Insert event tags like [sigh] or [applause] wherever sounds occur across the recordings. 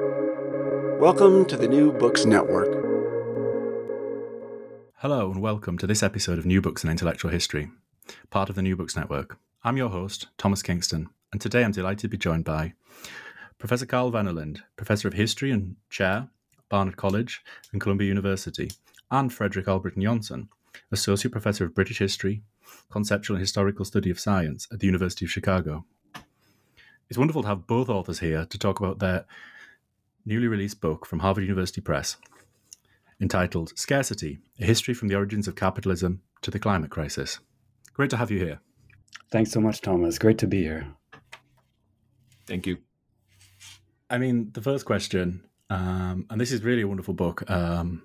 Welcome to the New Books Network. Hello, and welcome to this episode of New Books and Intellectual History, part of the New Books Network. I'm your host, Thomas Kingston, and today I'm delighted to be joined by Professor Carl Wennerlind, Professor of History and Chair, Barnard College and Columbia University, and Fredrik Albritton Jonsson, Associate Professor of British History, Conceptual and Historical Study of Science at the University of Chicago. It's wonderful to have both authors here to talk about their newly released book from Harvard University Press entitled Scarcity A History from the Origins of Capitalism to the Climate Crisis. Great to have you here. Thanks so much, Thomas. Great to be here. Thank you. I mean, the first question, um, and this is really a wonderful book. Um,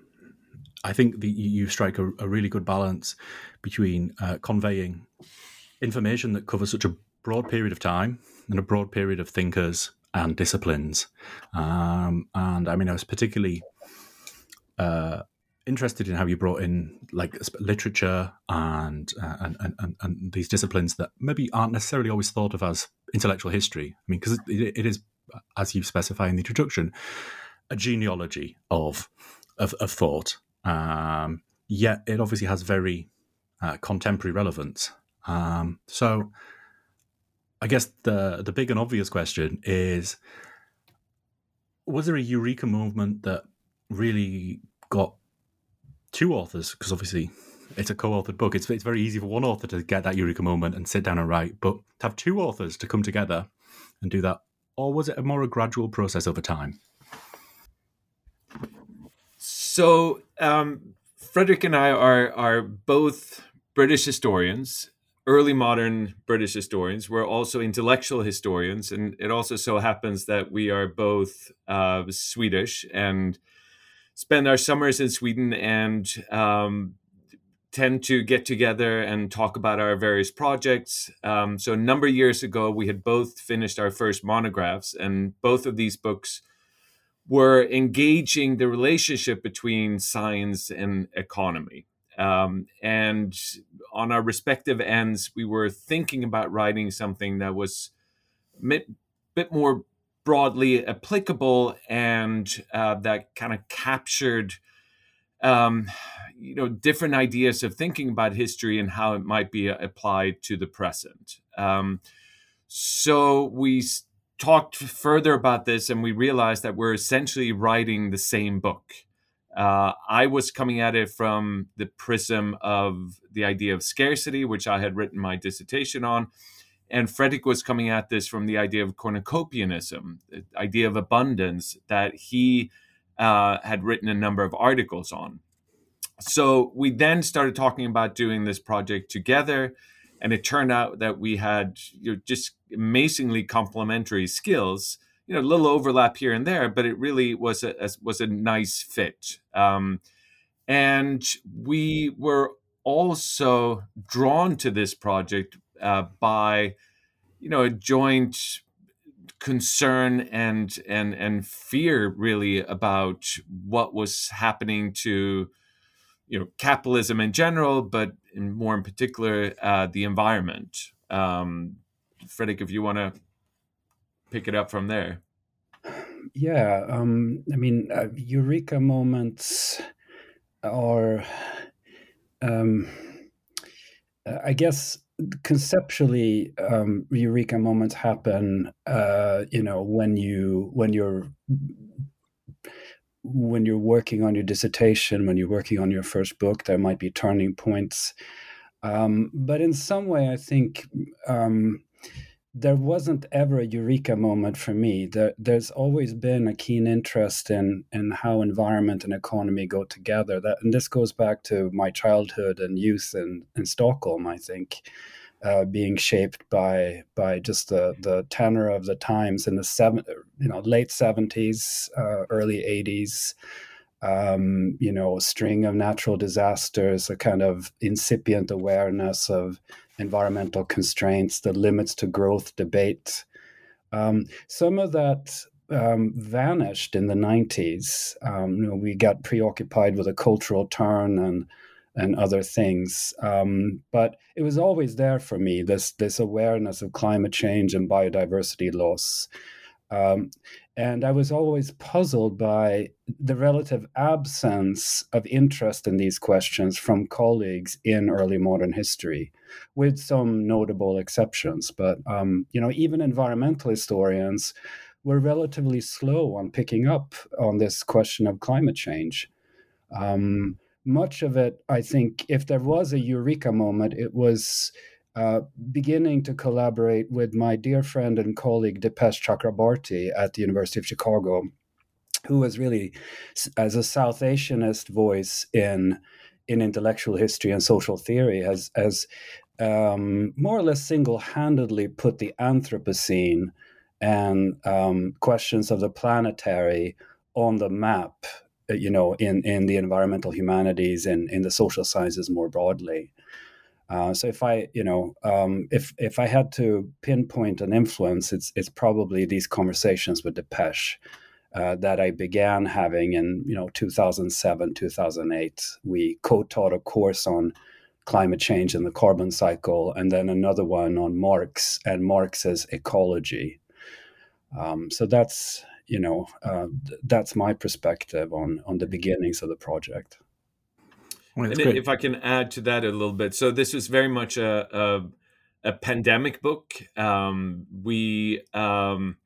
I think the, you strike a, a, really good balance between uh, conveying information that covers such a broad period of time and a broad period of thinkers and disciplines. Um, and I mean, I was particularly uh, interested in how you brought in like literature and, uh, and, and, and these disciplines that maybe aren't necessarily always thought of as intellectual history. I mean, because it, it is, as you specify in the introduction, a genealogy of of, of thought um, yet it obviously has very uh, contemporary relevance. Um, so, I guess the the big and obvious question is: Was there a eureka moment that really got two authors? Because obviously, it's a co-authored book. It's it's very easy for one author to get that eureka moment and sit down and write, but to have two authors to come together and do that, or was it a more a gradual process over time? So um, Fredrik and I are are both British historians, early modern British historians. We're also intellectual historians, and it also so happens that we are both uh, Swedish and spend our summers in Sweden and um, tend to get together and talk about our various projects. Um, so a number of years ago, we had both finished our first monographs, and both of these books were engaging the relationship between science and economy. Um, and on our respective ends, we were thinking about writing something that was a bit, bit more broadly applicable and uh, that kind of captured um, you know different ideas of thinking about history and how it might be applied to the present um, so we talked further about this and we realized that we're essentially writing the same book. Uh, I was coming at it from the prism of the idea of scarcity, which I had written my dissertation on. And Fredrik was coming at this from the idea of cornucopianism, the idea of abundance that he uh, had written a number of articles on. So we then started talking about doing this project together and it turned out that we had you know, just amazingly complementary skills you know a little overlap here and there but it really was a, was a nice fit um, and we were also drawn to this project uh, by you know a joint concern and and and fear really about what was happening to you know capitalism in general, but in more in particular uh, the environment. Um, Fredrik, if you want to pick it up from there. Yeah, um, I mean, uh, eureka moments are, um, I guess, conceptually, um, eureka moments happen. Uh, you know, when you when you're when you're working on your dissertation, when you're working on your first book, there might be turning points. Um, but in some way, I think um, there wasn't ever a eureka moment for me. There, there's always been a keen interest in in how environment and economy go together. That, and this goes back to my childhood and youth in, in Stockholm, I think uh, being shaped by by just the the tenor of the times in the seven you know late seventies, uh, early eighties. Um, you know, a string of natural disasters, a kind of incipient awareness of environmental constraints, the limits to growth debate. Um, some of that um, vanished in the 90s. Um, you know, we got preoccupied with a cultural turn and and other things. Um, but it was always there for me this this awareness of climate change and biodiversity loss. And I was always puzzled by the relative absence of interest in these questions from colleagues in early modern history, with some notable exceptions. But um, you know, even environmental historians were relatively slow on picking up on this question of climate change. Um, much of it, I think, if there was a eureka moment, it was uh, beginning to collaborate with my dear friend and colleague Dipesh Chakrabarty at the University of Chicago, who was really, as a South Asianist voice in in intellectual history and social theory, has has um, more or less single handedly put the Anthropocene and um, questions of the planetary on the map uh, you know, in, in the environmental humanities and in the social sciences more broadly. Uh, so if I, you know, um, if if I had to pinpoint an influence, it's it's probably these conversations with Dipesh uh, that I began having in you know 2007 2008. We co-taught a course on climate change and the carbon cycle, and then another one on Marx and Marx's ecology. Um, so that's you know uh, that's my perspective on on the beginnings of the project and if i can add to that a little bit so this was very much a a, a pandemic book. Um, we um,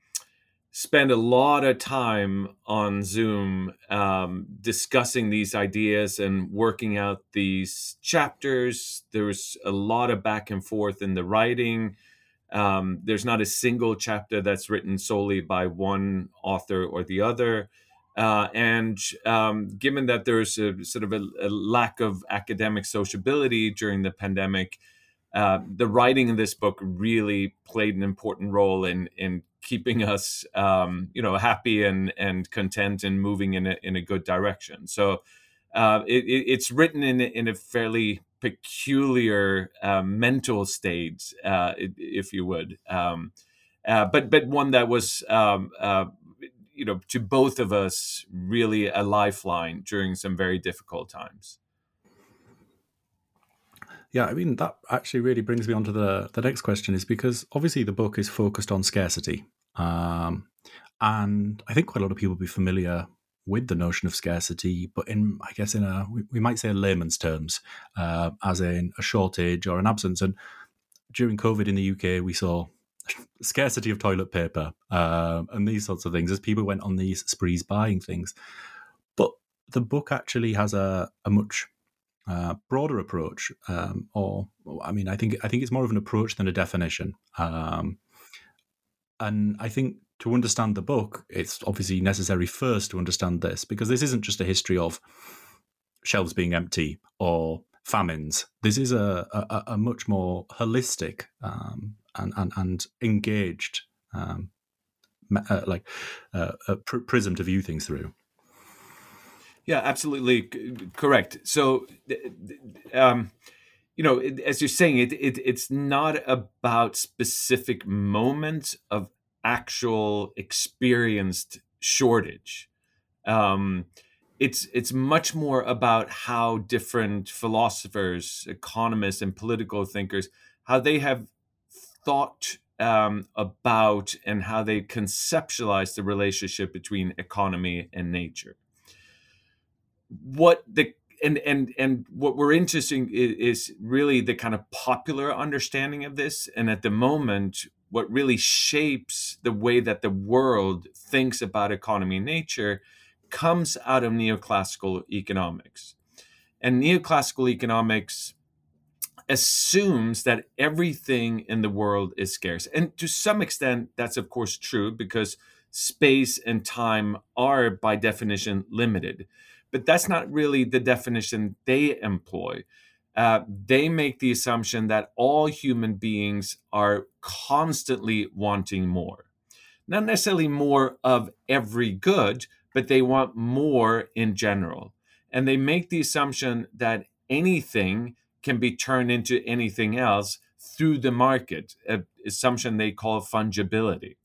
spend a lot of time on zoom um, discussing these ideas and working out these chapters. There was a lot of back and forth in the writing. Um, there's not a single chapter that's written solely by one author or the other. Uh, and um, given that there's a sort of a, a, lack of academic sociability during the pandemic, uh, the writing in this book really played an important role in in keeping us, um, you know, happy and and content and moving in a in a good direction. So uh, it, it's written in in a fairly peculiar uh, mental state, uh, if you would, um, uh, but but one that was, um, uh, you know, to both of us really a lifeline during some very difficult times. Yeah, I mean that actually really brings me on to the the next question is because obviously the book is focused on scarcity, um, and I think quite a lot of people will be familiar with the notion of scarcity, but in I guess in a we, might say layman's terms, uh, as in a shortage or an absence. And during COVID in the UK, we saw scarcity of toilet paper uh, and these sorts of things as people went on these sprees buying things. But the book actually has a, a much uh, broader approach, um, or I mean, I think I think it's more of an approach than a definition. Um, and I think to understand the book, it's obviously necessary first to understand this because this isn't just a history of shelves being empty or famines. This is a, a, a much more holistic um, and, and, and engaged um, uh, like uh, a pr- prism to view things through. Yeah, absolutely c- correct. So, um, you know, as you're saying, it, it it's not about specific moments of actual experienced shortage. Um, it's it's much more about how different philosophers, economists, and political thinkers how they have thought um, about and how they conceptualize the relationship between economy and nature. What the and and and what we're interesting is, is really the kind of popular understanding of this, and at the moment what really shapes the way that the world thinks about economy and nature comes out of neoclassical economics. And neoclassical economics assumes that everything in the world is scarce. And to some extent, that's of course true because space and time are by definition limited. But that's not really the definition they employ uh, they make the assumption that all human beings are constantly wanting more. Not necessarily more of every good, but they want more in general. And they make the assumption that anything can be turned into anything else through the market, an assumption they call fungibility.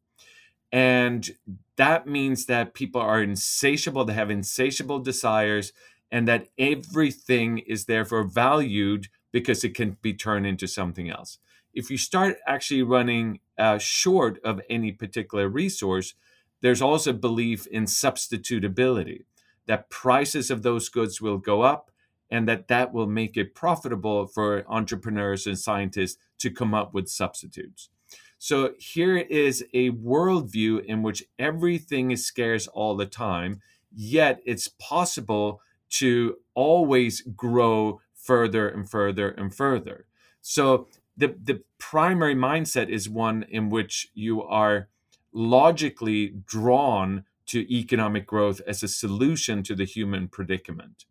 And that means that people are insatiable, they have insatiable desires, and that everything is therefore valued because it can be turned into something else. If you start actually running uh, short of any particular resource, there's also belief in substitutability, that prices of those goods will go up and that that will make it profitable for entrepreneurs and scientists to come up with substitutes. So here is a worldview in which everything is scarce all the time, yet it's possible to always grow further and further and further. So the, the primary mindset is one in which you are logically drawn to economic growth as a solution to the human predicament.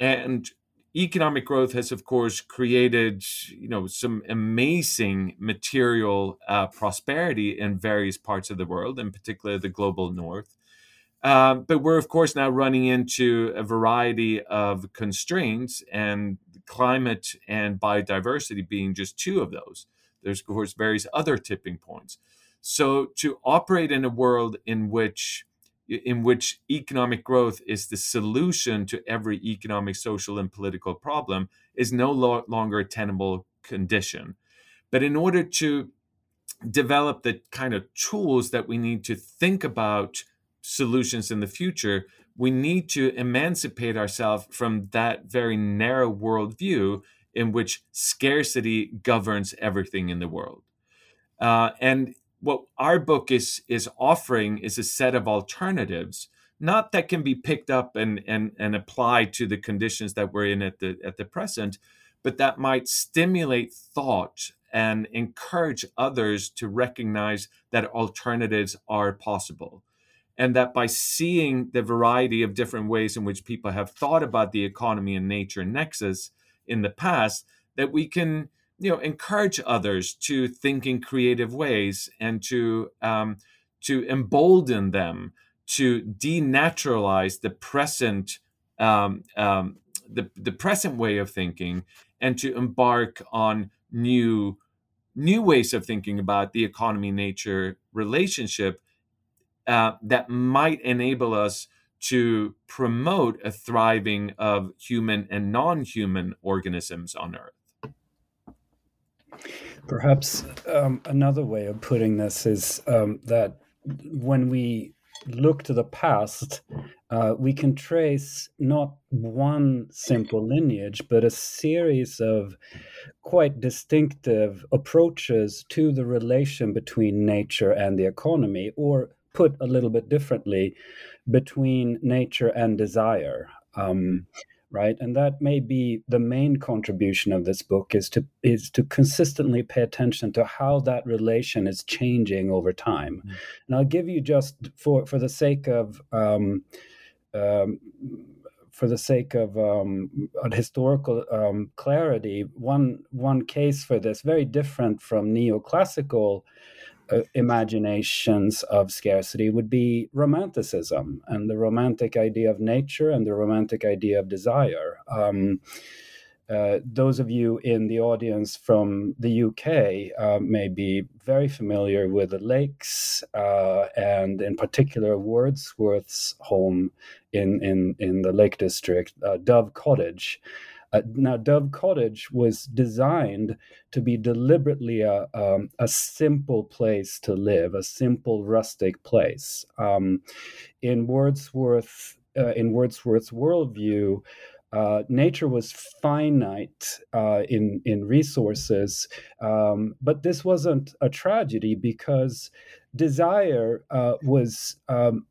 And economic growth has, of course, created you know some amazing material uh, prosperity in various parts of the world, in particular the global north. Um, but we're of course now running into a variety of constraints, and climate and biodiversity being just two of those. There's of course various other tipping points. So to operate in a world in which in which economic growth is the solution to every economic, social, and political problem is no lo- longer a tenable condition. But in order to develop the kind of tools that we need to think about solutions in the future, we need to emancipate ourselves from that very narrow worldview in which scarcity governs everything in the world. Uh, and what our book is is offering is a set of alternatives not that can be picked up and and and applied to the conditions that we're in at the at the present but that might stimulate thought and encourage others to recognize that alternatives are possible. And that by seeing the variety of different ways in which people have thought about the economy and nature nexus in the past that we can you know encourage others to think in creative ways and to um, to embolden them to denaturalize the present um, um, the, the present way of thinking and to embark on new new ways of thinking about the economy nature relationship uh, that might enable us to promote a thriving of human and non-human organisms on earth Perhaps um, another way of putting this is um, that when we look to the past, uh, we can trace not one simple lineage, but a series of quite distinctive approaches to the relation between nature and the economy, or put a little bit differently, between nature and desire. Um, right and that may be the main contribution of this book is to is to consistently pay attention to how that relation is changing over time mm. and i'll give you just for for the sake of um, um, for the sake of um, historical um, clarity, one one case for this, very different from neoclassical uh, imaginations of scarcity would be romanticism and the romantic idea of nature and the romantic idea of desire. Um, uh, those of you in the audience from the UK uh, may be very familiar with the lakes uh, and, in particular, Wordsworth's home in, in, in the Lake District, uh, Dove Cottage. Uh, now, Dove Cottage was designed to be deliberately a, um, a simple place to live, a simple rustic place. Um, in Wordsworth, uh, in Wordsworth's worldview, uh, nature was finite uh, in in resources, um, but this wasn't a tragedy because desire uh, was um,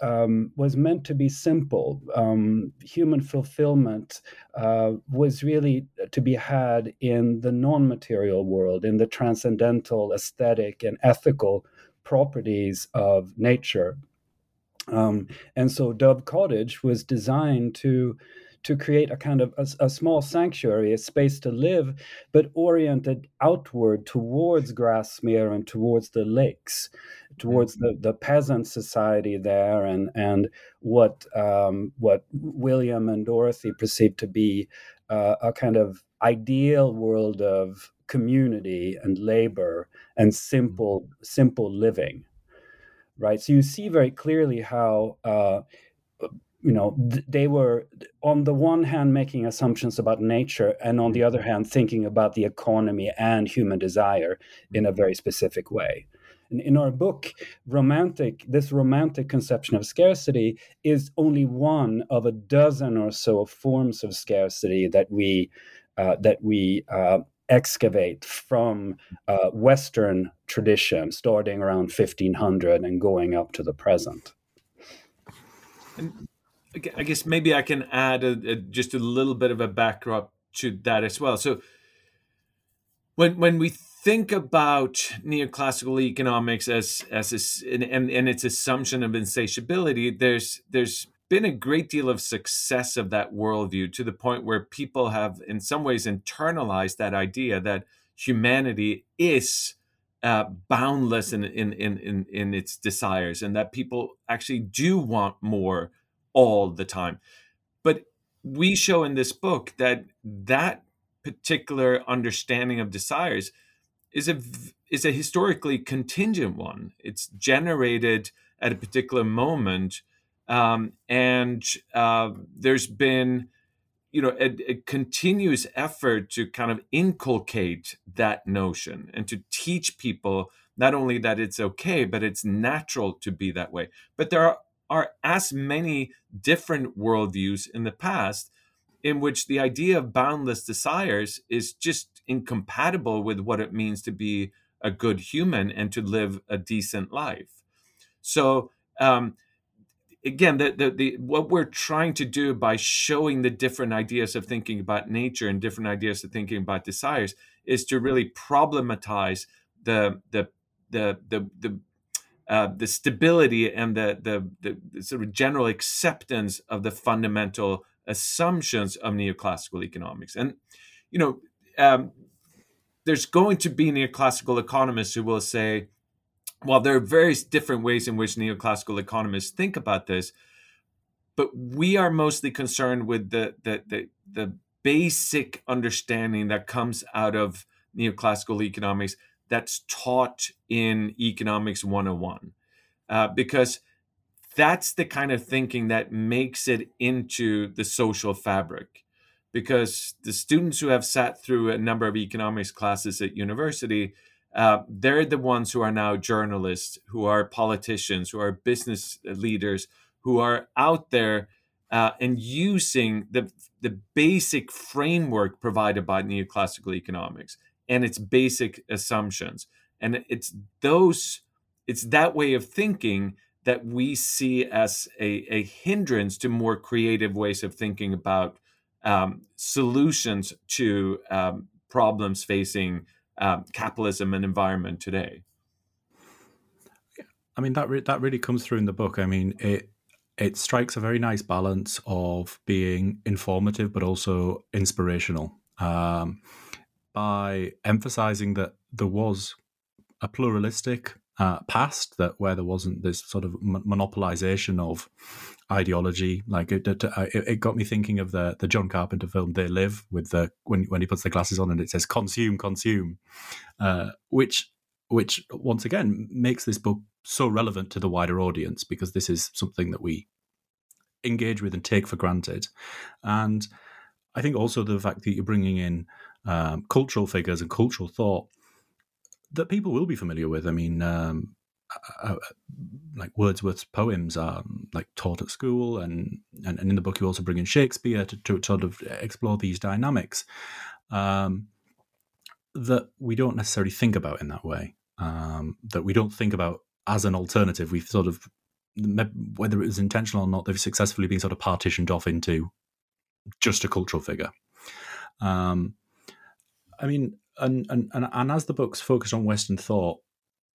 um, was meant to be simple. Um, human fulfillment uh, was really to be had in the non-material world, in the transcendental, aesthetic, and ethical properties of nature. Um, and so, Dove Cottage was designed to to create a kind of a, a, small sanctuary, a space to live, but oriented outward towards Grasmere and towards the lakes, towards mm-hmm. the, the peasant society there, and and what um, what William and Dorothy perceived to be uh, a kind of ideal world of community and labor and simple mm-hmm. simple living right so you see very clearly how uh, you know they were on the one hand making assumptions about nature and on the other hand thinking about the economy and human desire in a very specific way. And in our book, romantic, this romantic conception of scarcity is only one of a dozen or so forms of scarcity that we uh, that we uh, excavate from uh, Western tradition, starting around 1500 and going up to the present. And I guess maybe I can add a, a, just a little bit of a backdrop to that as well. So when when we think about neoclassical economics as as a, and, and its assumption of insatiability, there's there's been a great deal of success of that worldview to the point where people have, in some ways, internalized that idea that humanity is uh, boundless in, in, in, in, in its desires and that people actually do want more all the time. But we show in this book that that particular understanding of desires is a is a historically contingent one. It's generated at a particular moment um, and uh, there's been, you know, a, a, continuous effort to kind of inculcate that notion and to teach people not only that it's okay, but it's natural to be that way. But there are, are as many different worldviews in the past in which the idea of boundless desires is just incompatible with what it means to be a good human and to live a decent life. So, um, again the, the, the what we're trying to do by showing the different ideas of thinking about nature and different ideas of thinking about desires is to really problematize the the the the, the uh, the stability and the, the, the sort of general acceptance of the fundamental assumptions of neoclassical economics, and you know, um, there's going to be neoclassical economists who will say, well, there are various different ways in which neoclassical economists think about this, but we are mostly concerned with the the the, the basic understanding that comes out of neoclassical economics that's taught in economics 101 uh, because that's the kind of thinking that makes it into the social fabric. Because the students who have sat through a number of economics classes at university uh, they're the ones who are now journalists, who are politicians, who are business leaders, who are out there uh, and using the the basic framework provided by neoclassical economics and its basic assumptions. And it's those, it's that way of thinking that we see as a, a hindrance to more creative ways of thinking about um, solutions to um, problems facing um, capitalism and environment today. I mean that re- that really comes through in the book. I mean it it strikes a very nice balance of being informative but also inspirational um, by emphasizing that there was a pluralistic uh, past that where there wasn't this sort of monopolization of ideology. Like it, it, it, got me thinking of the the John Carpenter film They Live with the when when he puts the glasses on and it says consume consume, uh, which which once again makes this book so relevant to the wider audience because this is something that we engage with and take for granted, and I think also the fact that you're bringing in um, cultural figures and cultural thought that people will be familiar with. I mean, um, uh, uh, like Wordsworth's poems are like taught at school, and, and, and in the book you also bring in Shakespeare to, to sort of explore these dynamics um, that we don't necessarily think about in that way. Um, that we don't think about as an alternative. We've sort of whether it was intentional or not, they've successfully been sort of partitioned off into just a cultural figure. Um, I mean, and, and and and as the book's focused on Western thought,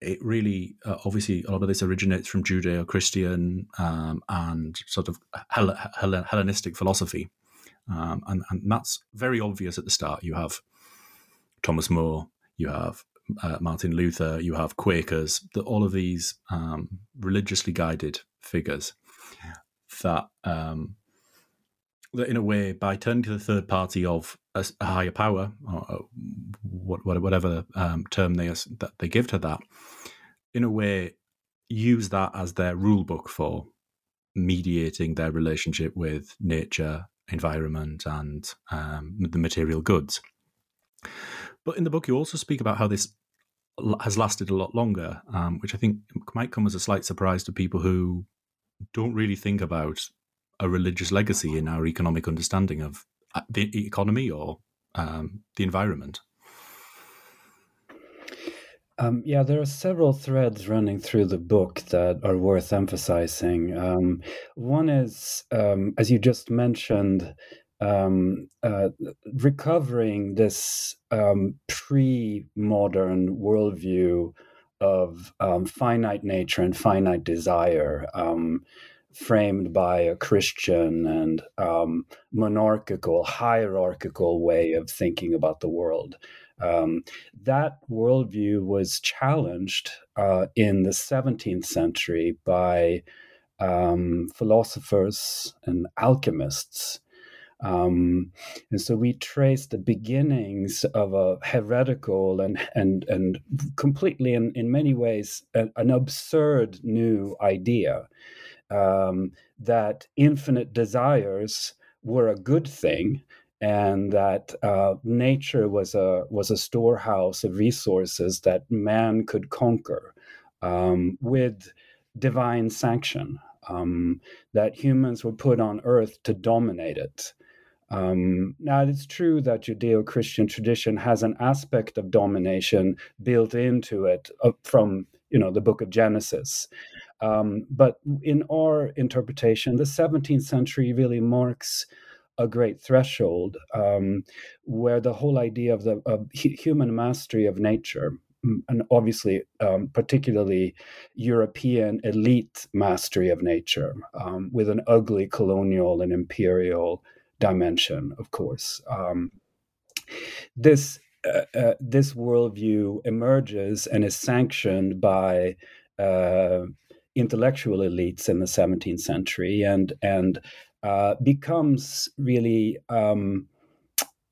it really uh, obviously a lot of this originates from Judeo-Christian um, and sort of Hell- Hell- Hellenistic philosophy, um, and, and that's very obvious at the start. You have Thomas More, you have uh, Martin Luther, you have Quakers, the, all of these um, religiously guided figures that um, that in a way, by turning to the third party of a, a higher power, or whatever um, term they that they give to that, in a way, use that as their rule book for mediating their relationship with nature, environment, and um, the material goods. But in the book, you also speak about how this has lasted a lot longer, um, which I think might come as a slight surprise to people who don't really think about a religious legacy in our economic understanding of uh, the economy or um, the environment. Um, yeah, there are several threads running through the book that are worth emphasizing. Um, one is, um, as you just mentioned, um, uh, recovering this um, pre modern worldview of um, finite nature and finite desire, framed by a Christian and monarchical, hierarchical way of thinking about the world. Um, that worldview was challenged uh, in the 17th century by um, philosophers and alchemists. Um, and so we trace the beginnings of a heretical and and and completely, in, in many ways, an absurd new idea um, that infinite desires were a good thing and that uh, nature was a was a storehouse of resources that man could conquer um, with divine sanction. Um, that humans were put on earth to dominate it. Um, now, it's true that Judeo Christian tradition has an aspect of domination built into it uh, from you know the book of Genesis. Um, but in our interpretation, the 17th century really marks a great threshold um, where the whole idea of the of human mastery of nature and obviously um, particularly European elite mastery of nature um, with an ugly colonial and imperial dimension, of course. Um, this uh, uh, this worldview emerges and is sanctioned by uh, intellectual elites in the 17th century and and uh, becomes really um,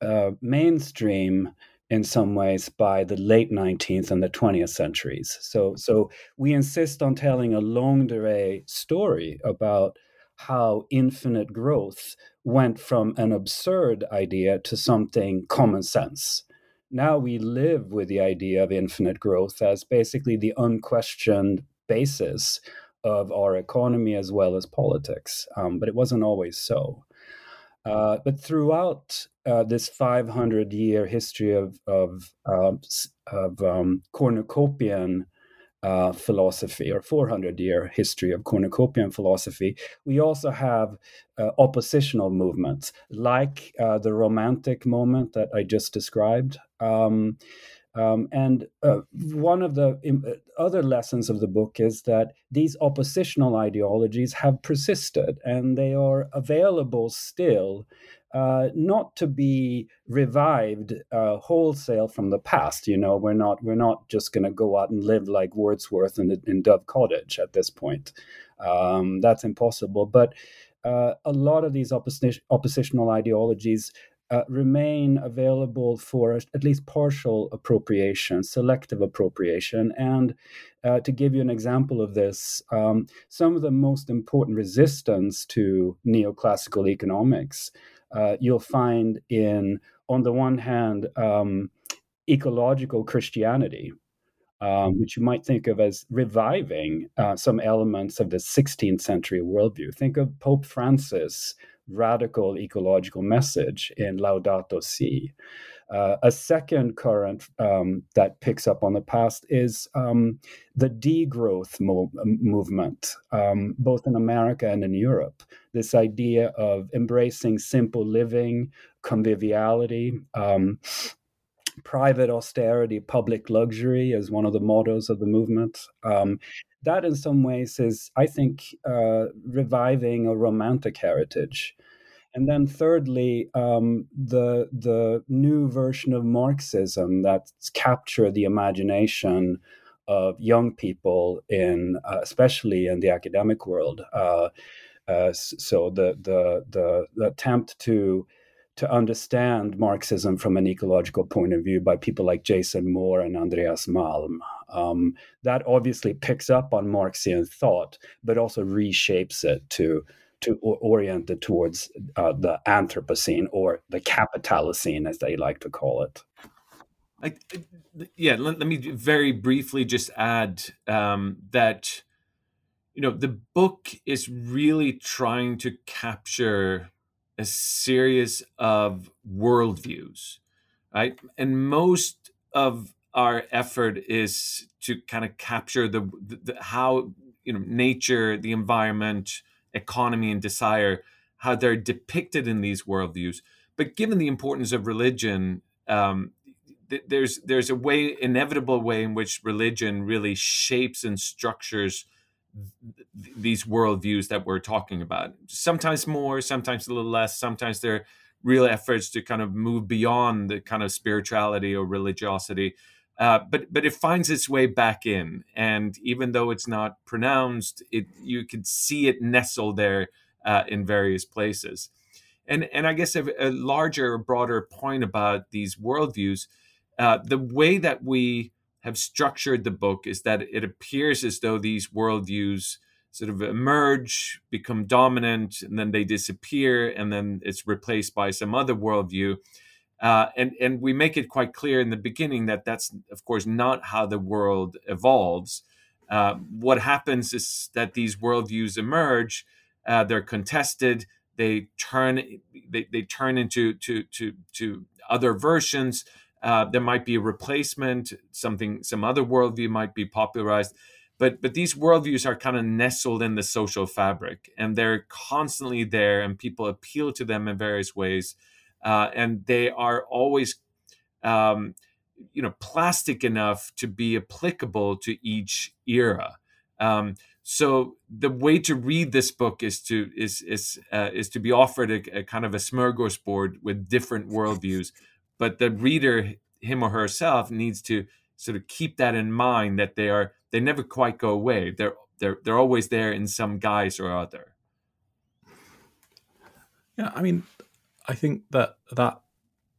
uh, mainstream in some ways by the late 19th and the 20th centuries. So, so we insist on telling a longue durée story about how infinite growth went from an absurd idea to something common sense. Now we live with the idea of infinite growth as basically the unquestioned basis of our economy as well as politics. Um, but it wasn't always so. Uh, but throughout uh, this 500 year history of, of, uh, of um, cornucopian uh, philosophy or 400 year history of cornucopian philosophy, we also have uh, oppositional movements like uh, the Romantic moment that I just described. Um, um, and uh, one of the uh, other lessons of the book is that these oppositional ideologies have persisted and they are available still, uh, not to be revived uh, wholesale from the past. You know, we're not we're not just going to go out and live like Wordsworth in, in Dove Cottage at this point. Um, that's impossible. But uh, a lot of these opposition, oppositional ideologies uh, remain available for at least partial appropriation, selective appropriation. And uh, to give you an example of this, um, some of the most important resistance to neoclassical economics uh, you'll find in, on the one hand, um, ecological Christianity. Um, which you might think of as reviving uh, some elements of the 16th century worldview. Think of Pope Francis radical ecological message in Laudato Si. Uh, a second current um, that picks up on the past is um, the degrowth mo- movement, um, both in America and in Europe. This idea of embracing simple living, conviviality, um, private austerity, public luxury as one of the mottos of the movement. Um, that in some ways is, I think, uh, reviving a romantic heritage. And then thirdly, um, the the new version of Marxism that's captured the imagination of young people in, uh, especially in the academic world. Uh, uh, so the, the the the attempt to to understand Marxism from an ecological point of view by people like Jason Moore and Andreas Malm. Um, that obviously picks up on Marxian thought, but also reshapes it to to oriented towards uh, the Anthropocene or the Capitalocene, as they like to call it. I, yeah, let, let, me very briefly just add um, that you know the book is really trying to capture a series of worldviews, right? And most of our effort is to kind of capture the, the, the how you know nature, the environment, economy, and desire how they're depicted in these worldviews. But given the importance of religion, um, th- there's there's a way, inevitable way in which religion really shapes and structures these worldviews that we're talking about. Sometimes more, sometimes a little less. Sometimes they're real efforts to kind of move beyond the kind of spirituality or religiosity. Uh, but but it finds its way back in, and even though it's not pronounced, it you can see it nestled there uh, in various places. And and I guess a, a larger, broader point about these worldviews, uh, the way that we have structured the book is that it appears as though these worldviews sort of emerge, become dominant, and then they disappear, and then it's replaced by some other worldview. Uh, and and we make it quite clear in the beginning that that's of course not how the world evolves. Uh, what happens is that these worldviews emerge, uh, they're contested, they turn they, they turn into to to to other versions uh, there might be a replacement, something, some other worldview might be popularized, but but these worldviews are kind of nestled in the social fabric, and they're constantly there, and people appeal to them in various ways, uh, and they are always, um, you know, plastic enough to be applicable to each era. Um, so the way to read this book is to is is uh, is to be offered a, a, kind of a smorgasbord with different worldviews. But the reader him or herself needs to sort of keep that in mind that they are they never quite go away. They're they're they're always there in some guise or other. Yeah i mean i think that that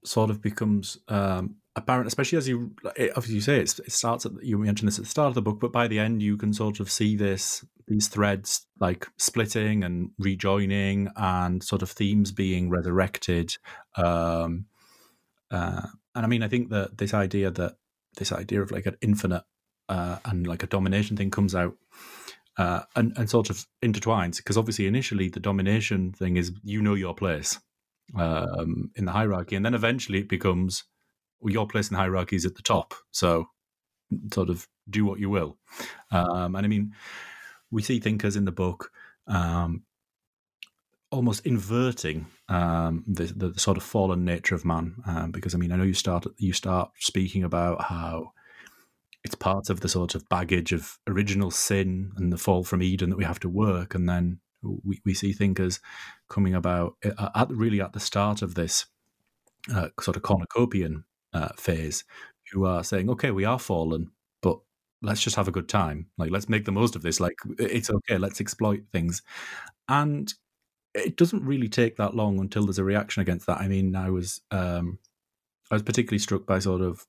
sort of becomes um apparent especially as you obviously you say it starts at you mentioned this at the start of the book but by the end you can sort of see this these threads like splitting and rejoining and sort of themes being resurrected um uh, and I mean, I think that this idea that this idea of like an infinite uh, and like a domination thing comes out uh, and, and sort of intertwines because obviously initially the domination thing is you know your place um, in the hierarchy, and then eventually it becomes well, your place in the hierarchy is at the top, so sort of do what you will. Um, and I mean, we see thinkers in the book um, almost inverting um, the, the, sort of fallen nature of man. Um, because I mean, I know you start you start speaking about how it's part of the sort of baggage of original sin and the fall from Eden that we have to work, and then we, we see thinkers coming about uh, at really at the start of this uh, sort of cornucopian uh, phase, who are saying, "Okay, we are fallen, but." Let's just have a good time. Like, let's make the most of this. Like, it's okay. Let's exploit things. And it doesn't really take that long until there's a reaction against that. I mean, I was um, I was particularly struck by sort of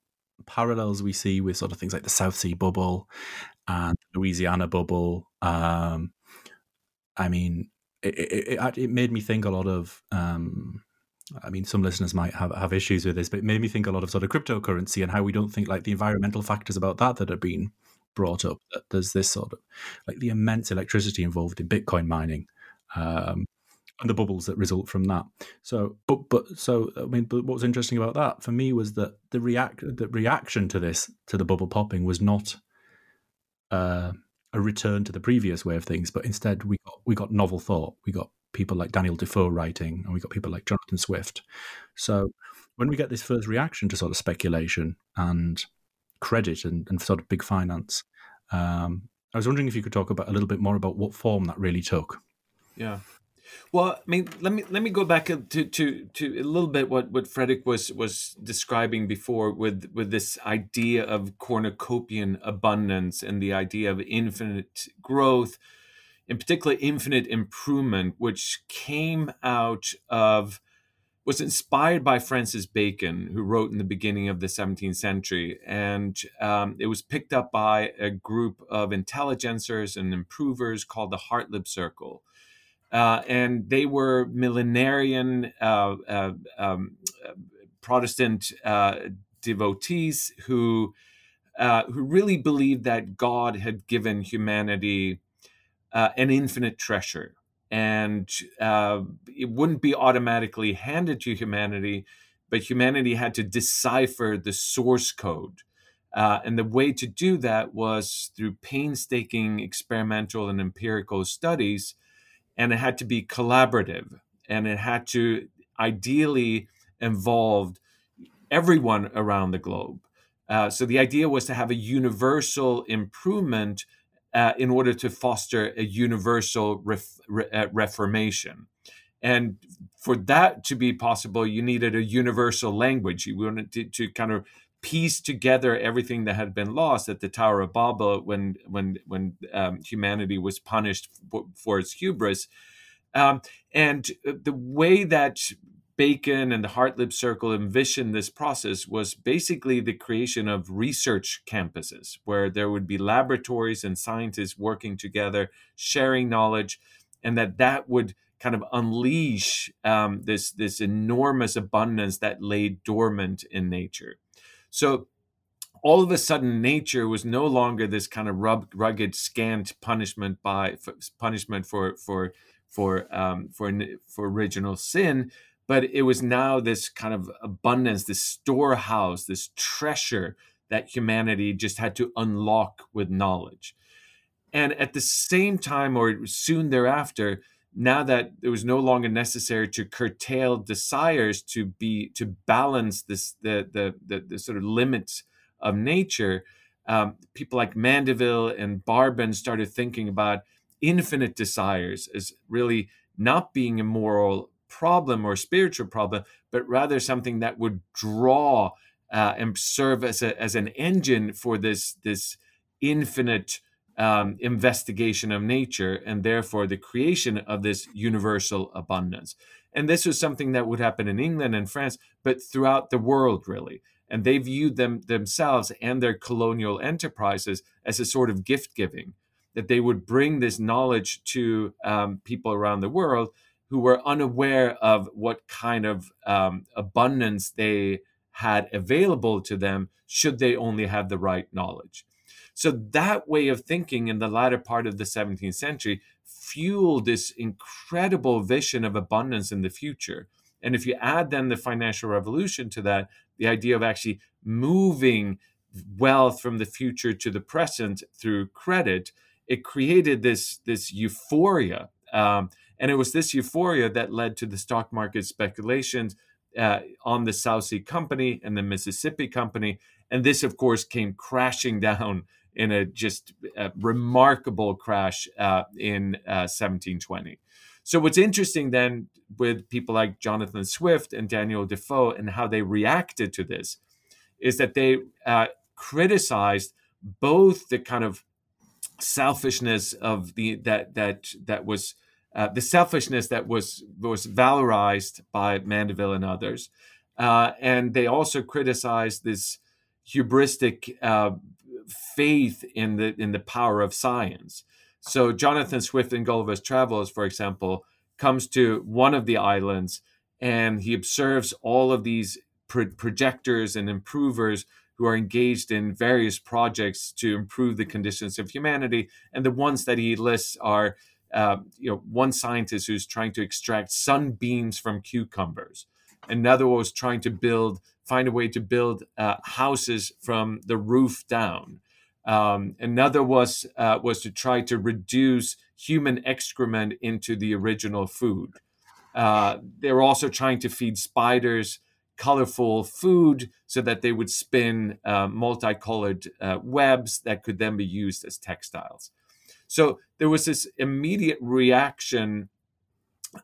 parallels we see with sort of things like the South Sea bubble and Louisiana bubble. Um, I mean, it, it, it, made me think a lot of. Um, I mean, some listeners might have, have issues with this, but it made me think a lot of sort of cryptocurrency and how we don't think like the environmental factors about that that have been brought up. That there's this sort of like the immense electricity involved in Bitcoin mining. Um, and the bubbles that result from that. So, but but so I mean, but what was interesting about that for me was that the react the reaction to this to the bubble popping was not uh, a return to the previous way of things, but instead we got we got novel thought. We got people like Daniel Defoe writing, and we got people like Jonathan Swift. So when we get this first reaction to sort of speculation and credit and, and sort of big finance, um, I was wondering if you could talk about a little bit more about what form that really took. Yeah. Well, I mean, let me let me go back to to to a little bit what what Fredrik was was describing before with with this idea of cornucopian abundance and the idea of infinite growth, in particular infinite improvement, which came out of was inspired by Francis Bacon, who wrote in the beginning of the 17th century, and um, it was picked up by a group of intelligencers and improvers called the Hartlib Circle uh, and they were millenarian uh, uh, um, Protestant uh, devotees who uh, who really believed that God had given humanity an infinite treasure, and it wouldn't be automatically handed to humanity, but humanity had to decipher the source code. Uh, and the way to do that was through painstaking experimental and empirical studies, and it had to be collaborative, and it had to ideally involve everyone around the globe. Uh, so the idea was to have a universal improvement uh, in order to foster a universal ref, re, uh, reformation. And for that to be possible, you needed a universal language. You wanted to, to kind of piece together everything that had been lost at the Tower of Babel when when when um, humanity was punished for, for its hubris. Um, and the way that Bacon and the Hartlib Circle envisioned this process was basically the creation of research campuses where there would be laboratories and scientists working together, sharing knowledge, and that that would kind of unleash um, this this enormous abundance that lay dormant in nature. So all of a sudden, nature was no longer this kind of rugged, scant punishment by punishment for for for um, for for original sin, but it was now this kind of abundance, this storehouse, this treasure that humanity just had to unlock with knowledge. And at the same time, or soon thereafter, now that it was no longer necessary to curtail desires to be to balance this the the the, the sort of limits of nature, um, people like Mandeville and Barbon started thinking about infinite desires as really not being a moral problem or spiritual problem, but rather something that would draw uh, and serve as, a, as an engine for this, this infinite um, investigation of nature and therefore the creation of this universal abundance. And this was something that would happen in England and France, but throughout the world, really. And they viewed them themselves and their colonial enterprises as a sort of gift giving, that they would bring this knowledge to um, people around the world who were unaware of what kind of um, abundance they had available to them should they only have the right knowledge. So that way of thinking in the latter part of the 17th century fueled this incredible vision of abundance in the future. And if you add then the financial revolution to that, the idea of actually moving wealth from the future to the present through credit, it created this, this euphoria. Um, and it was this euphoria that led to the stock market speculations uh, on the South Sea Company and the Mississippi Company. And this, of course, came crashing [laughs] down in a just uh, remarkable crash uh, in 1720. Uh, so, what's interesting then with people like Jonathan Swift and Daniel Defoe and how they reacted to this is that they uh, criticized both the kind of selfishness of the that that that was uh, the selfishness that was was valorized by Mandeville and others, uh, and they also criticized this hubristic uh, faith in the in the power of science. So Jonathan Swift in Gulliver's Travels, for example, comes to one of the islands and he observes all of these pro- projectors and improvers who are engaged in various projects to improve the conditions of humanity. And the ones that he lists are uh, you know, one scientist who's trying to extract sunbeams from cucumbers. Another was trying to build, find a way to build uh, houses from the roof down. Um, another was uh, was to try to reduce human excrement into the original food. Uh, they were also trying to feed spiders colorful food so that they would spin uh, multicolored uh, webs that could then be used as textiles. So there was this immediate reaction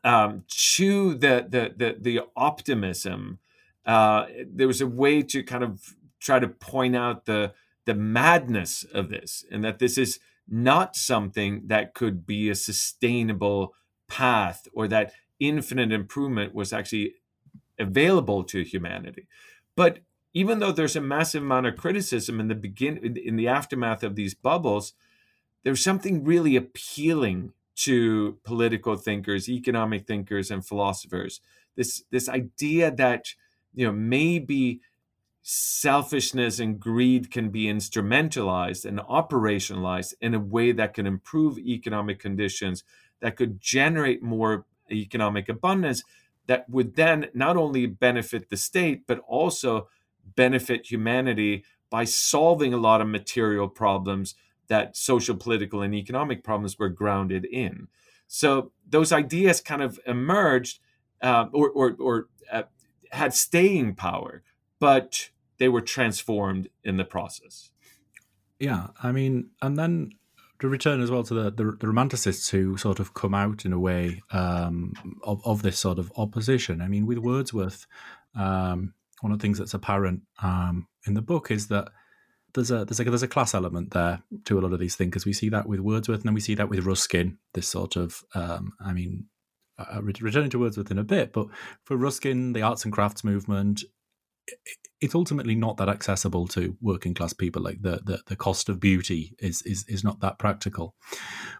um, to the, the the the, optimism. Uh, there was a way to kind of try to point out the the madness of this, and that this is not something that could be a sustainable path, or that infinite improvement was actually available to humanity. But even though there's a massive amount of criticism in the begin in the aftermath of these bubbles, there's something really appealing to political thinkers, economic thinkers, and philosophers. This this idea that you know maybe selfishness and greed can be instrumentalized and operationalized in a way that can improve economic conditions, that could generate more economic abundance, that would then not only benefit the state, but also benefit humanity by solving a lot of material problems that social, political, and economic problems were grounded in. So those ideas kind of emerged uh, or, or, or uh, had staying power, but they were transformed in the process. Yeah, I mean, and then to return as well to the, the, the romanticists who sort of come out in a way um, of, of this sort of opposition. I mean, with Wordsworth, um, one of the things that's apparent um, in the book is that there's a there's a there's a class element there to a lot of these thinkers. We see that with Wordsworth, and then we see that with Ruskin. This sort of, um, I mean, uh, returning to Wordsworth in a bit, but for Ruskin, the arts and crafts movement, it's ultimately not that accessible to working class people. Like the, the, the cost of beauty is, is is not that practical.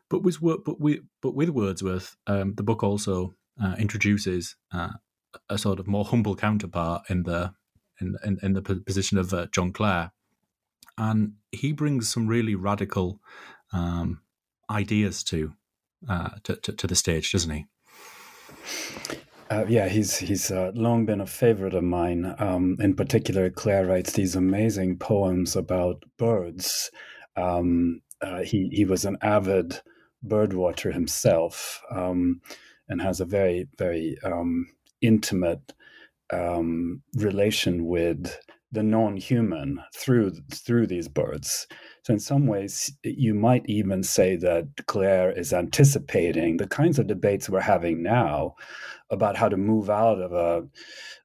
But with but with but with Wordsworth, um, the book also uh, introduces uh, a sort of more humble counterpart in the in in, in the position of uh, John Clare, and he brings some really radical um, ideas to, uh, to, to to the stage, doesn't he? Uh, yeah, he's he's uh, long been a favorite of mine. Um, in particular, Clare writes these amazing poems about birds. Um, uh, he he was an avid birdwatcher himself, um, and has a very very um, intimate um, relation with the non-human through through these birds. So in some ways, you might even say that Clare is anticipating the kinds of debates we're having now about how to move out of a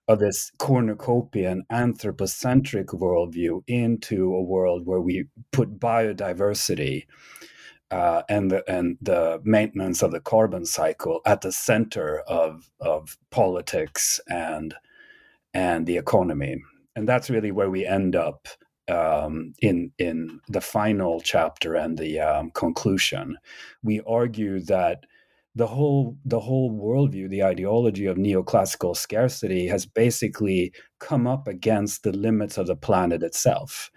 of this cornucopian anthropocentric worldview into a world where we put biodiversity uh, and the and the maintenance of the carbon cycle at the center of of politics and and the economy, and that's really where we end up um, in in the final chapter and the um, conclusion. We argue that the whole the whole worldview, the ideology of neoclassical scarcity, has basically come up against the limits of the planet itself.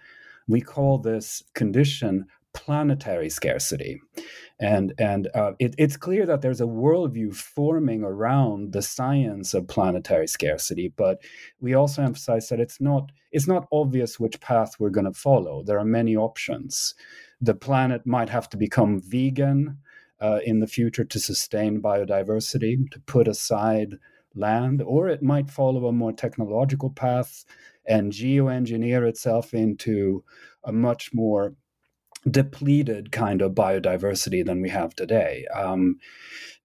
We call this condition planetary scarcity, and and uh, it, it's clear that there's a worldview forming around the science of planetary scarcity. But we also emphasize that it's not it's not obvious which path we're going to follow. There are many options. The planet might have to become vegan uh, in the future to sustain biodiversity, to put aside land, or it might follow a more technological path and geoengineer itself into a much more depleted kind of biodiversity than we have today. Um,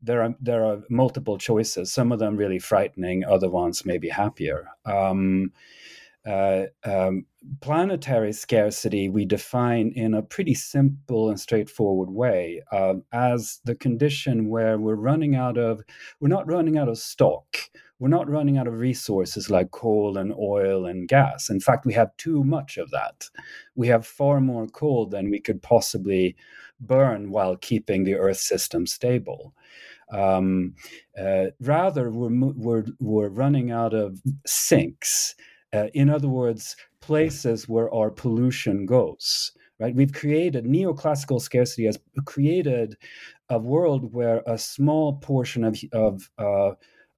there are there are multiple choices. Some of them really frightening. Other ones maybe happier. Um, uh, um, planetary scarcity we define in a pretty simple and straightforward way uh, as the condition where we're running out of we're not running out of stock. We're not running out of resources like coal and oil and gas. In fact we have too much of that. We have far more coal than we could possibly burn while keeping the earth system stable. Um, uh, rather we're, we're, we're running out of sinks uh, in other words, places where our pollution goes. Right? We've created neoclassical scarcity has created a world where a small portion of of uh,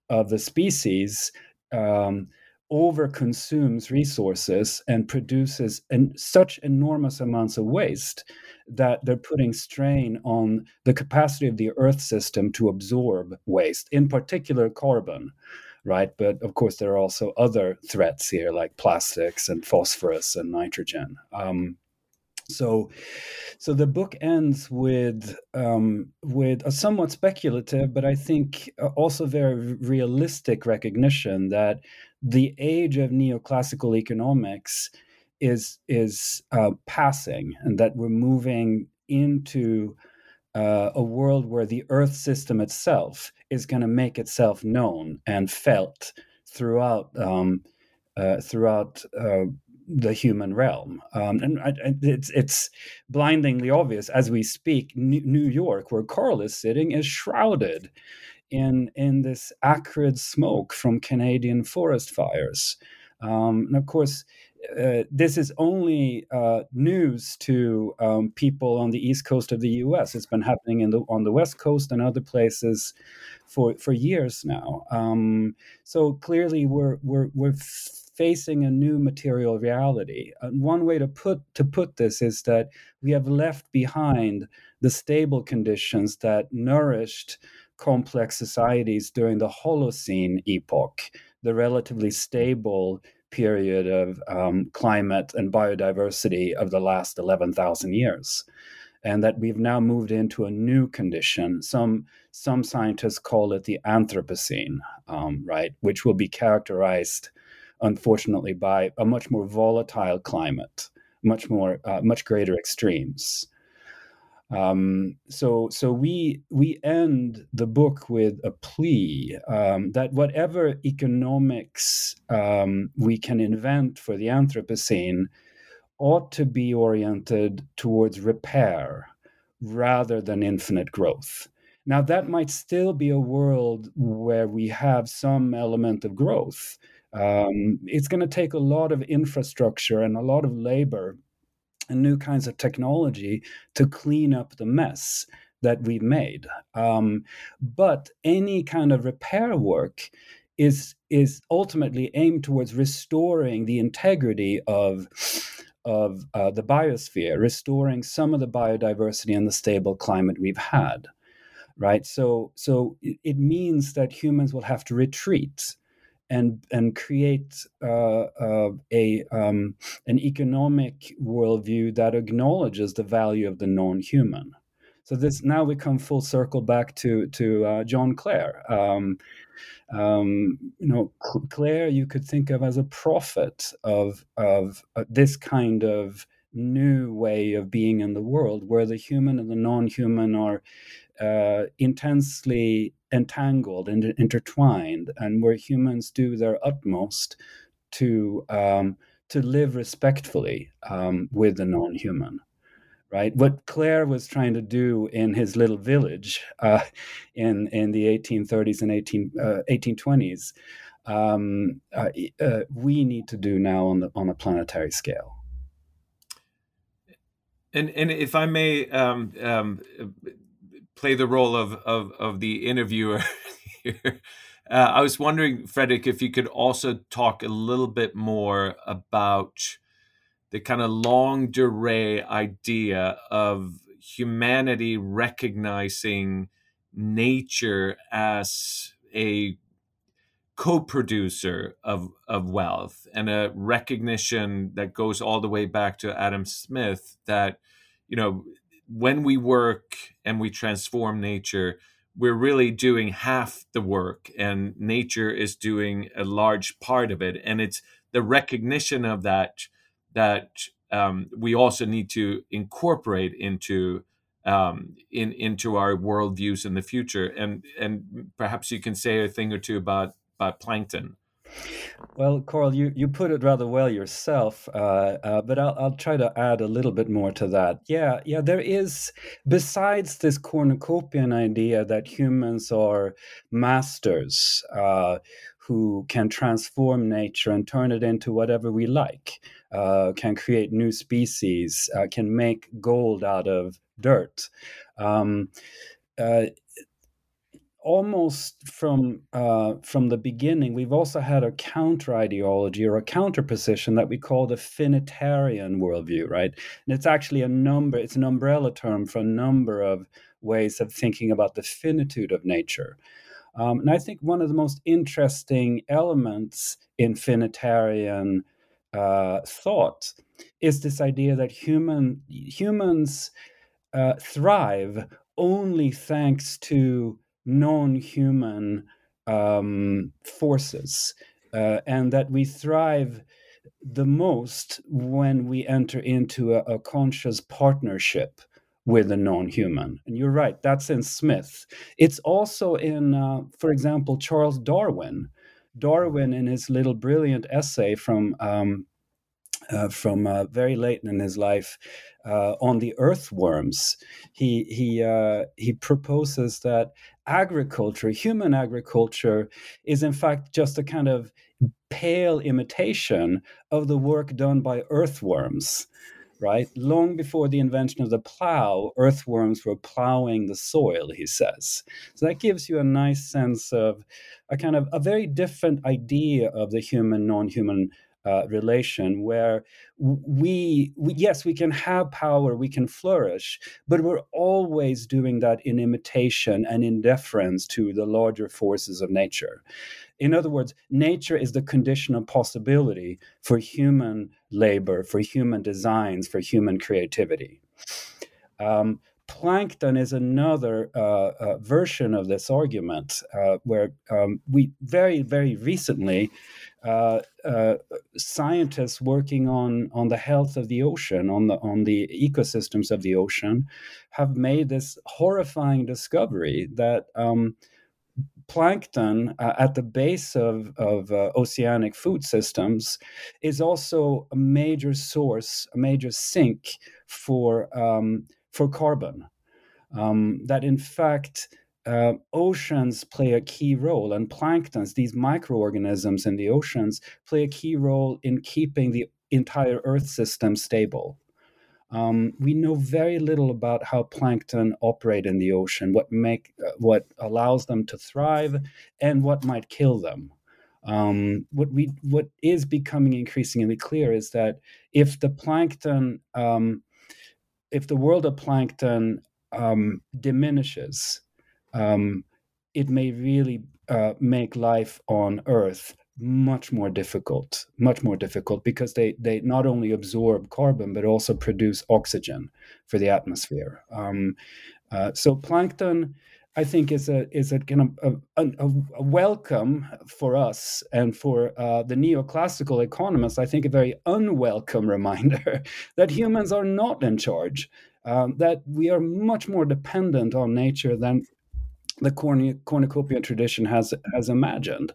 of the species um, overconsumes resources and produces such enormous amounts of waste that they're putting strain on the capacity of the Earth system to absorb waste, in particular carbon right? But of course, there are also other threats here, like plastics and phosphorus and nitrogen. Um, so, so the book ends with um, with a somewhat speculative, but I think uh, also very realistic recognition that the age of neoclassical economics is is uh, passing, and that we're moving into uh, a world where the Earth system itself is going to make itself known and felt throughout um, uh, throughout uh, the human realm. Um, and it's it's blindingly obvious as we speak. New York, where Carl is sitting, is shrouded in in this acrid smoke from Canadian forest fires. Um, and of course, uh, this is only uh, news to um, people on the east coast of the U.S. It's been happening in the on the west coast and other places for for years now. Um, so clearly, we're we're we're facing a new material reality. And one way to put to put this is that we have left behind the stable conditions that nourished complex societies during the Holocene epoch, the relatively stable period of um, climate and biodiversity of the last 11,000 years. And that we've now moved into a new condition. Some some scientists call it the Anthropocene, um, right, which will be characterized, unfortunately, by a much more volatile climate, much more, uh, much greater extremes. Um, so so we we end the book with a plea um, that whatever economics um, we can invent for the Anthropocene ought to be oriented towards repair rather than infinite growth. Now that might still be a world where we have some element of growth. Um, it's going to take a lot of infrastructure and a lot of labor and new kinds of technology to clean up the mess that we've made. Um, but any kind of repair work is is ultimately aimed towards restoring the integrity of of uh, the biosphere, restoring some of the biodiversity and the stable climate we've had. Right. So so it means that humans will have to retreat and and create uh, uh, a um, an economic worldview that acknowledges the value of the non-human. So this now we come full circle back to to uh, John Clare. Um, um, you know, Clare you could think of as a prophet of of uh, this kind of new way of being in the world, where the human and the non-human are uh, intensely entangled and intertwined, and where humans do their utmost to um, to live respectfully um, with the non-human. Right, what Clare was trying to do in his little village uh, in in the 1830s and 18, uh, 1820s, um, uh, uh, we need to do now on the on a planetary scale. And and if I may um, um, play the role of of, of the interviewer [laughs] here. Uh, I was wondering, Fredrik, if you could also talk a little bit more about the kind of longue durée idea of humanity recognizing nature as a co-producer of, of wealth and a recognition that goes all the way back to Adam Smith that you know when we work and we transform nature, we're really doing half the work, and nature is doing a large part of it. And it's the recognition of that that um, we also need to incorporate into um, in into our worldviews in the future. And and perhaps you can say a thing or two about about plankton. Well, Carl, you, you put it rather well yourself, uh, uh, but I'll, I'll try to add a little bit more to that. Yeah, yeah, there is, besides this cornucopian idea that humans are masters uh, who can transform nature and turn it into whatever we like, uh, can create new species, uh, can make gold out of dirt. Um, uh, almost from uh, from the beginning, we've also had a counter ideology or a counter position that we call the finitarian worldview, right? And it's actually a number; it's an umbrella term for a number of ways of thinking about the finitude of nature. Um, and I think one of the most interesting elements in finitarian uh, thought is this idea that human humans uh, thrive only thanks to non-human um, forces, uh, and that we thrive the most when we enter into a, a conscious partnership with the non-human. And you're right, that's in Smith. It's also in, uh, for example, Charles Darwin. Darwin, in his little brilliant essay from um, uh, from uh, very late in his life uh, on the earthworms, he he uh, he proposes that agriculture, human agriculture, is in fact just a kind of pale imitation of the work done by earthworms right? Long before the invention of the plow, earthworms were plowing the soil, he says. So that gives you a nice sense of a kind of a very different idea of the human non human uh, relation where we, we, yes we can have power we can flourish but we're always doing that in imitation and in deference to the larger forces of nature. In other words nature is the condition of possibility for human labor for human designs for human creativity. Um, plankton is another uh, uh, version of this argument uh, where um, we very very recently uh, uh, scientists working on on the health of the ocean, on the on the ecosystems of the ocean, have made this horrifying discovery that um, plankton uh, at the base of, of uh, oceanic food systems is also a major source, a major sink for um, for carbon. Um, that in fact uh, oceans play a key role, and planktons, these microorganisms in the oceans, play a key role in keeping the entire Earth system stable. Um, we know very little about how plankton operate in the ocean, what make uh, what allows them to thrive, and what might kill them. Um, what we what is becoming increasingly clear is that if the plankton, um, if the world of plankton um, diminishes, um, it may really uh, make life on Earth much more difficult, much more difficult because they, they not only absorb carbon but also produce oxygen for the atmosphere. Um, uh, so plankton, I think, is a is a kind of a, a, a welcome for us and for uh, the neoclassical economists. I think a very unwelcome [laughs] reminder that humans are not in charge. Um, that we are much more dependent on nature than the cornucopia tradition has has imagined.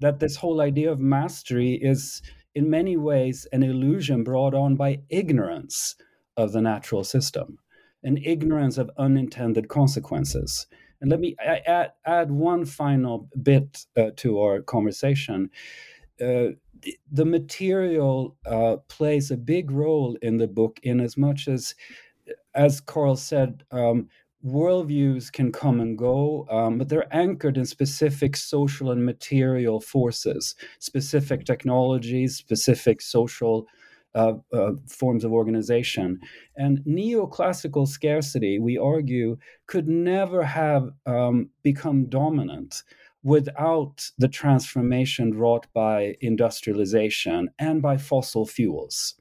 That this whole idea of mastery is in many ways an illusion brought on by ignorance of the natural system and ignorance of unintended consequences. And let me add, add one final bit uh, to our conversation. Uh, the material uh, plays a big role in the book in as much as as Carl said um, worldviews can come and go, um, but they're anchored in specific social and material forces, specific technologies, specific social uh, uh, forms of organization. And neoclassical scarcity, we argue, could never have um, become dominant without the transformation wrought by industrialization and by fossil fuels.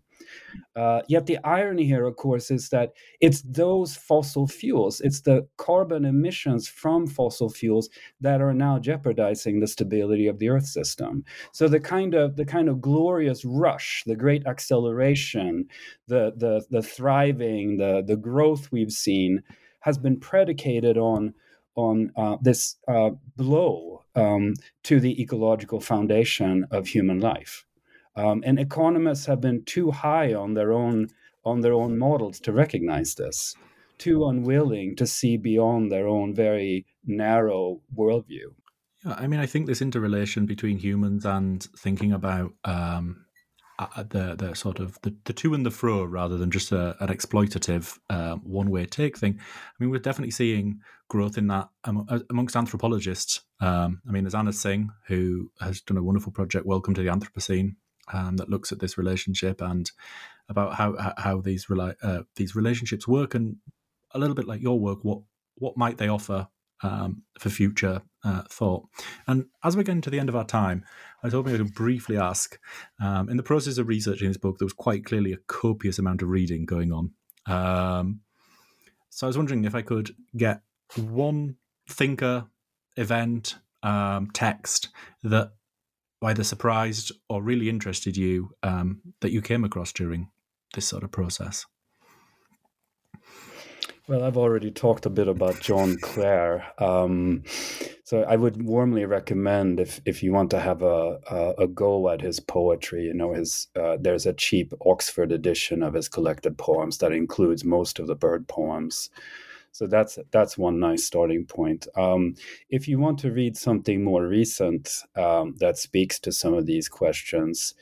Uh, yet the irony here, of course, is that it's those fossil fuels, it's the carbon emissions from fossil fuels that are now jeopardizing the stability of the Earth system. So the kind of the kind of glorious rush, the great acceleration, the the the thriving, the the growth we've seen has been predicated on on uh, this uh, blow um, to the ecological foundation of human life. Um, and economists have been too high on their own on their own models to recognize this, too unwilling to see beyond their own very narrow worldview. Yeah, I mean, I think this interrelation between humans and thinking about um, the the sort of the, the to and the fro rather than just a, an exploitative uh, one way take thing. I mean, we're definitely seeing growth in that amongst anthropologists. Um, I mean, there's Anna Tsing who has done a wonderful project, Welcome to the Anthropocene, um, that looks at this relationship and about how how these rela- uh, these relationships work, and a little bit like your work, what what might they offer um, for future uh, thought. And as we're getting to the end of our time, I was hoping I could briefly ask. Um, in the process of researching this book, there was quite clearly a copious amount of reading going on. Um, so I was wondering if I could get one thinker, event, um, text that either surprised or really interested you um, that you came across during this sort of process? Well, I've already talked a bit about John Clare. Um, so I would warmly recommend if if you want to have a a, a go at his poetry, you know, his uh, there's a cheap Oxford edition of his collected poems that includes most of the bird poems. So that's that's one nice starting point. Um, if you want to read something more recent um, that speaks to some of these questions,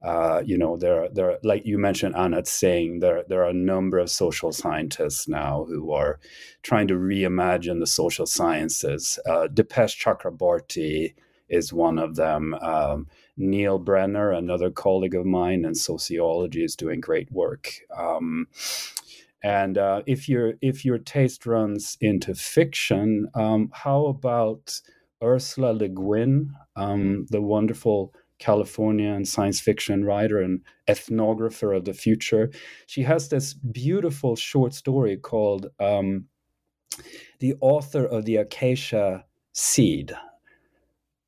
uh, you know, there, there, like you mentioned, Anna Tsing there, there are a number of social scientists now who are trying to reimagine the social sciences. Uh, Dipesh Chakrabarty is one of them. Um, Neil Brenner, another colleague of mine in sociology, is doing great work. Um, and uh, if your if your taste runs into fiction, um, how about Ursula Le Guin, um, the wonderful Californian science fiction writer and ethnographer of the future? She has this beautiful short story called um, "The Author of the Acacia Seed."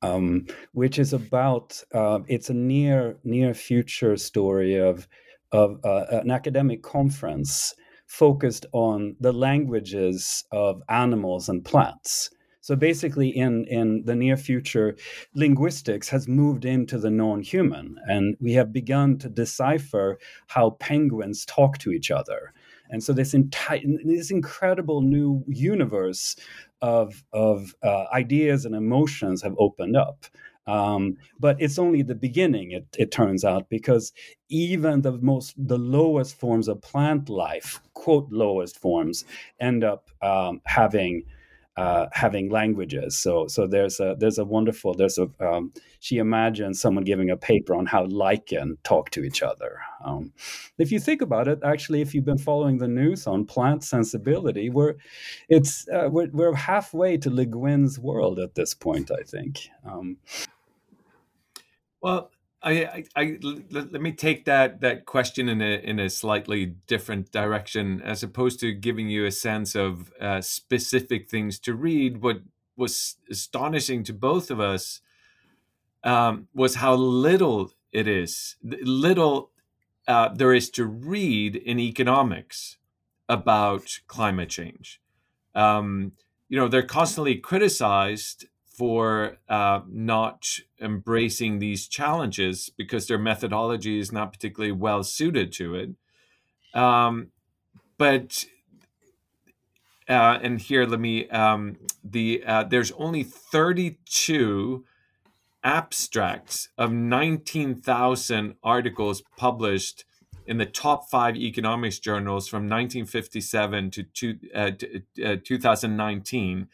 Um, which is about uh, it's a near near future story of of uh, an academic conference focused on the languages of animals and plants. So basically, in, in the near future, linguistics has moved into the non human, and we have begun to decipher how penguins talk to each other. And so, this, entire, this incredible new universe of, of uh, ideas and emotions have opened up. Um, but it's only the beginning, it, it turns out, because even the most the lowest forms of plant life, quote lowest forms, end up um, having uh, having languages. So so there's a there's a wonderful there's a um, she imagines someone giving a paper on how lichen talk to each other. Um, if you think about it, actually, if you've been following the news on plant sensibility, we're it's uh, we're, we're halfway to Le Guin's world at this point. I think. Um, well, I, I, I, let me take that that question in a in a slightly different direction, as opposed to giving you a sense of uh, specific things to read. What was astonishing to both of us um, was how little it is, little uh, there is to read in economics about climate change. Um, you know, they're constantly criticized for uh, not embracing these challenges because their methodology is not particularly well suited to it. Um, but uh, and here let me um, the uh, there's only 32 abstracts of 19,000 articles published in the top five economics journals from 1957 to, two, uh, to uh, 2019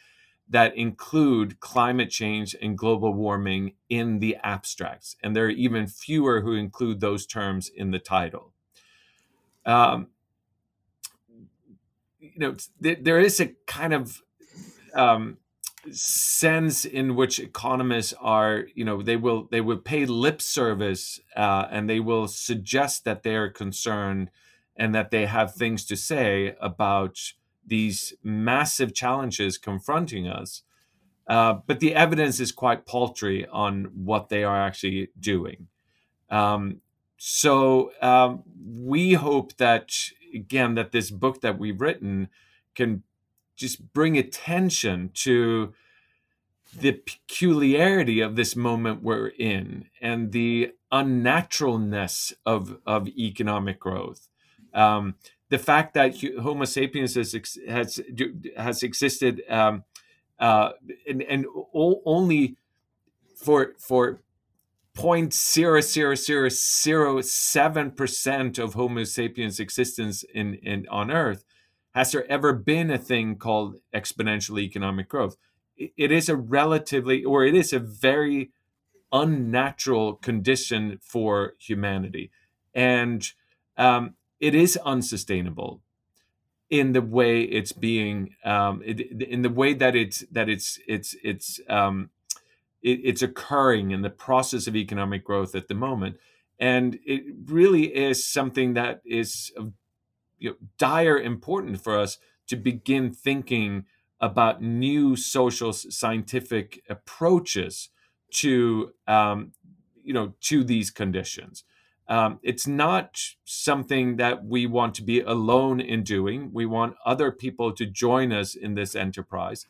that include climate change and global warming in the abstracts. And there are even fewer who include those terms in the title. Um, you know, there is a kind of um, sense in which economists are, you know, they will they will pay lip service uh, and they will suggest that they are concerned and that they have things to say about these massive challenges confronting us. Uh, but the evidence is quite paltry on what they are actually doing. Um, so um, we hope that again that this book that we've written can just bring attention to the peculiarity of this moment we're in and the unnaturalness of, of economic growth. Um, the fact that Homo sapiens has has has existed um, uh, and, and only for for 0.00007 percent of Homo sapiens existence in, in on Earth has there ever been a thing called exponential economic growth? It is a relatively, or it is a very unnatural condition for humanity, and um, it is unsustainable in the way it's being um, it, in the way that it's that it's it's it's um, it, it's occurring in the process of economic growth at the moment. And it really is something that is of you know, dire important for us to begin thinking about new social scientific approaches to um, you know to these conditions um, it's not something that we want to be alone in doing. We want other people to join us in this enterprise.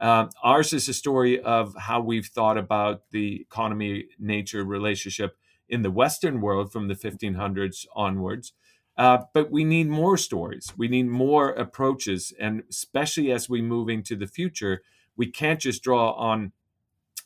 Uh, ours is a story of how we've thought about the economy nature relationship in the Western world from the 1500s onwards. Uh, but we need more stories. We need more approaches, and especially as we move into the future, we can't just draw on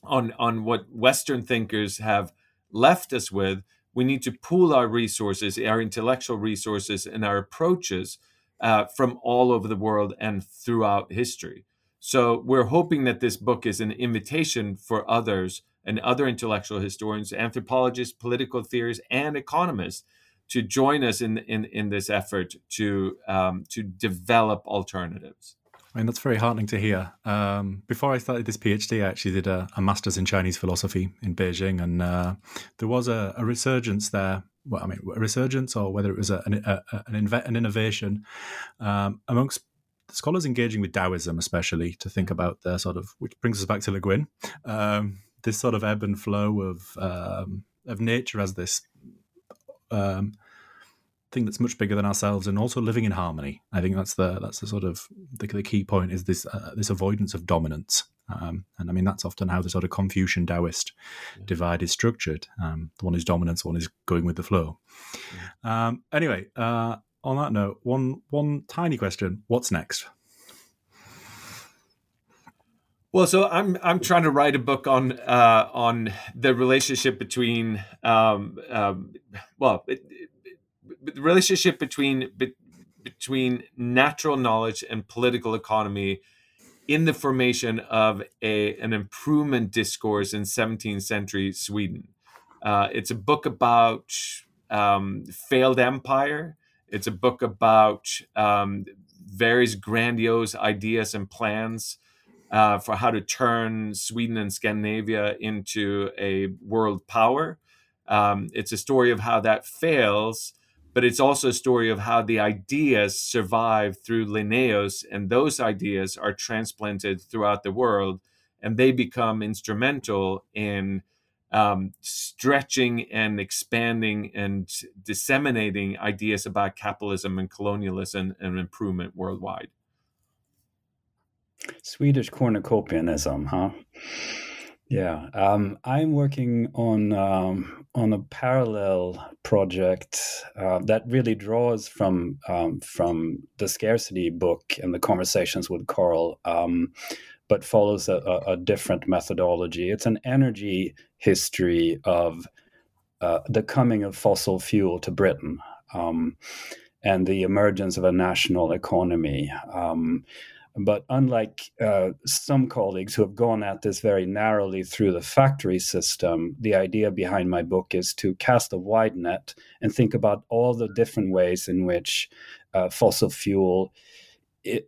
on on what Western thinkers have left us with. We need to pool our resources, our intellectual resources, and our approaches uh, from all over the world and throughout history. So we're hoping that this book is an invitation for others and other intellectual historians, anthropologists, political theorists, and economists to join us in in, in this effort to um, to develop alternatives. I mean, that's very heartening to hear. Um, before I started this PhD, I actually did a, a master's in Chinese philosophy in Beijing, and uh, there was a, a, resurgence there. Well, I mean, a resurgence, or whether it was a, an, an, innovation um, amongst scholars engaging with Taoism, especially to think about their sort of, which brings us back to Le Guin, um, this sort of ebb and flow of um, of nature as this um, thing that's much bigger than ourselves and also living in harmony. I think that's the that's the sort of the, the key point is this uh, this avoidance of dominance. Um, and I mean that's often how the sort of Confucian Taoist yeah. divide is structured. Um, the one is dominance, one is going with the flow. Yeah. Um, anyway, uh, on that note, one one tiny question: What's next? Well, so I'm I'm trying to write a book on uh, on the relationship between um, um, well, it, the relationship between be, between natural knowledge and political economy in the formation of a an improvement discourse in 17th century Sweden. Uh, it's a book about um, failed empire. It's a book about um, various grandiose ideas and plans uh, for how to turn Sweden and Scandinavia into a world power. Um, it's a story of how that fails but it's also a story of how the ideas survive through Linnaeus, and those ideas are transplanted throughout the world, and they become instrumental in um, stretching and expanding and disseminating ideas about capitalism and colonialism and improvement worldwide. Swedish cornucopianism, huh? Yeah, um, I'm working on um, on a parallel project uh, that really draws from um, from the scarcity book and the conversations with Carl, um, but follows a, a, different methodology. It's an energy history of uh, the coming of fossil fuel to Britain um, and the emergence of a national economy. But unlike uh, some colleagues who have gone at this very narrowly through the factory system, the idea behind my book is to cast a wide net and think about all the different ways in which uh, fossil fuel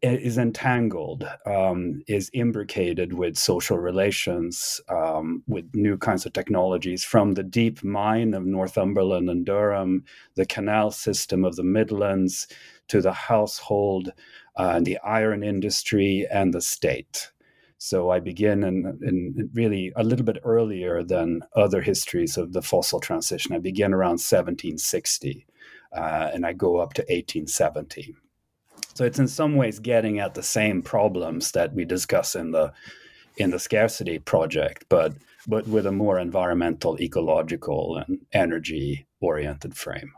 is entangled, um, is imbricated with social relations, um, with new kinds of technologies, from the deep mine of Northumberland and Durham, the canal system of the Midlands, to the household uh, the iron industry, and the state. So I begin in, in, really a little bit earlier than other histories of the fossil transition. I begin around 1760 uh, and I go up to 1870. So it's in some ways getting at the same problems that we discuss in the in the scarcity project, but but with a more environmental, ecological, and energy oriented frame.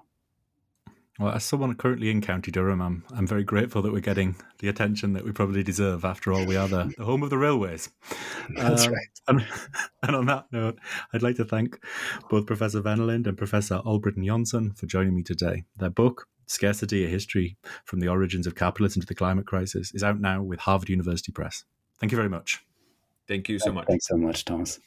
Well, as someone currently in County Durham, I'm, I'm very grateful that we're getting the attention that we probably deserve. After all, we are the, the home of the railways. [laughs] That's um, right. And, [laughs] and, on that note, I'd like to thank both Professor Wennerlind and Professor Albritton Jonsson for joining me today. Their book, Scarcity, A History from the Origins of Capitalism to the Climate Crisis, is out now with Harvard University Press. Thank you very much. Thank you so much. Thanks so much, Thomas.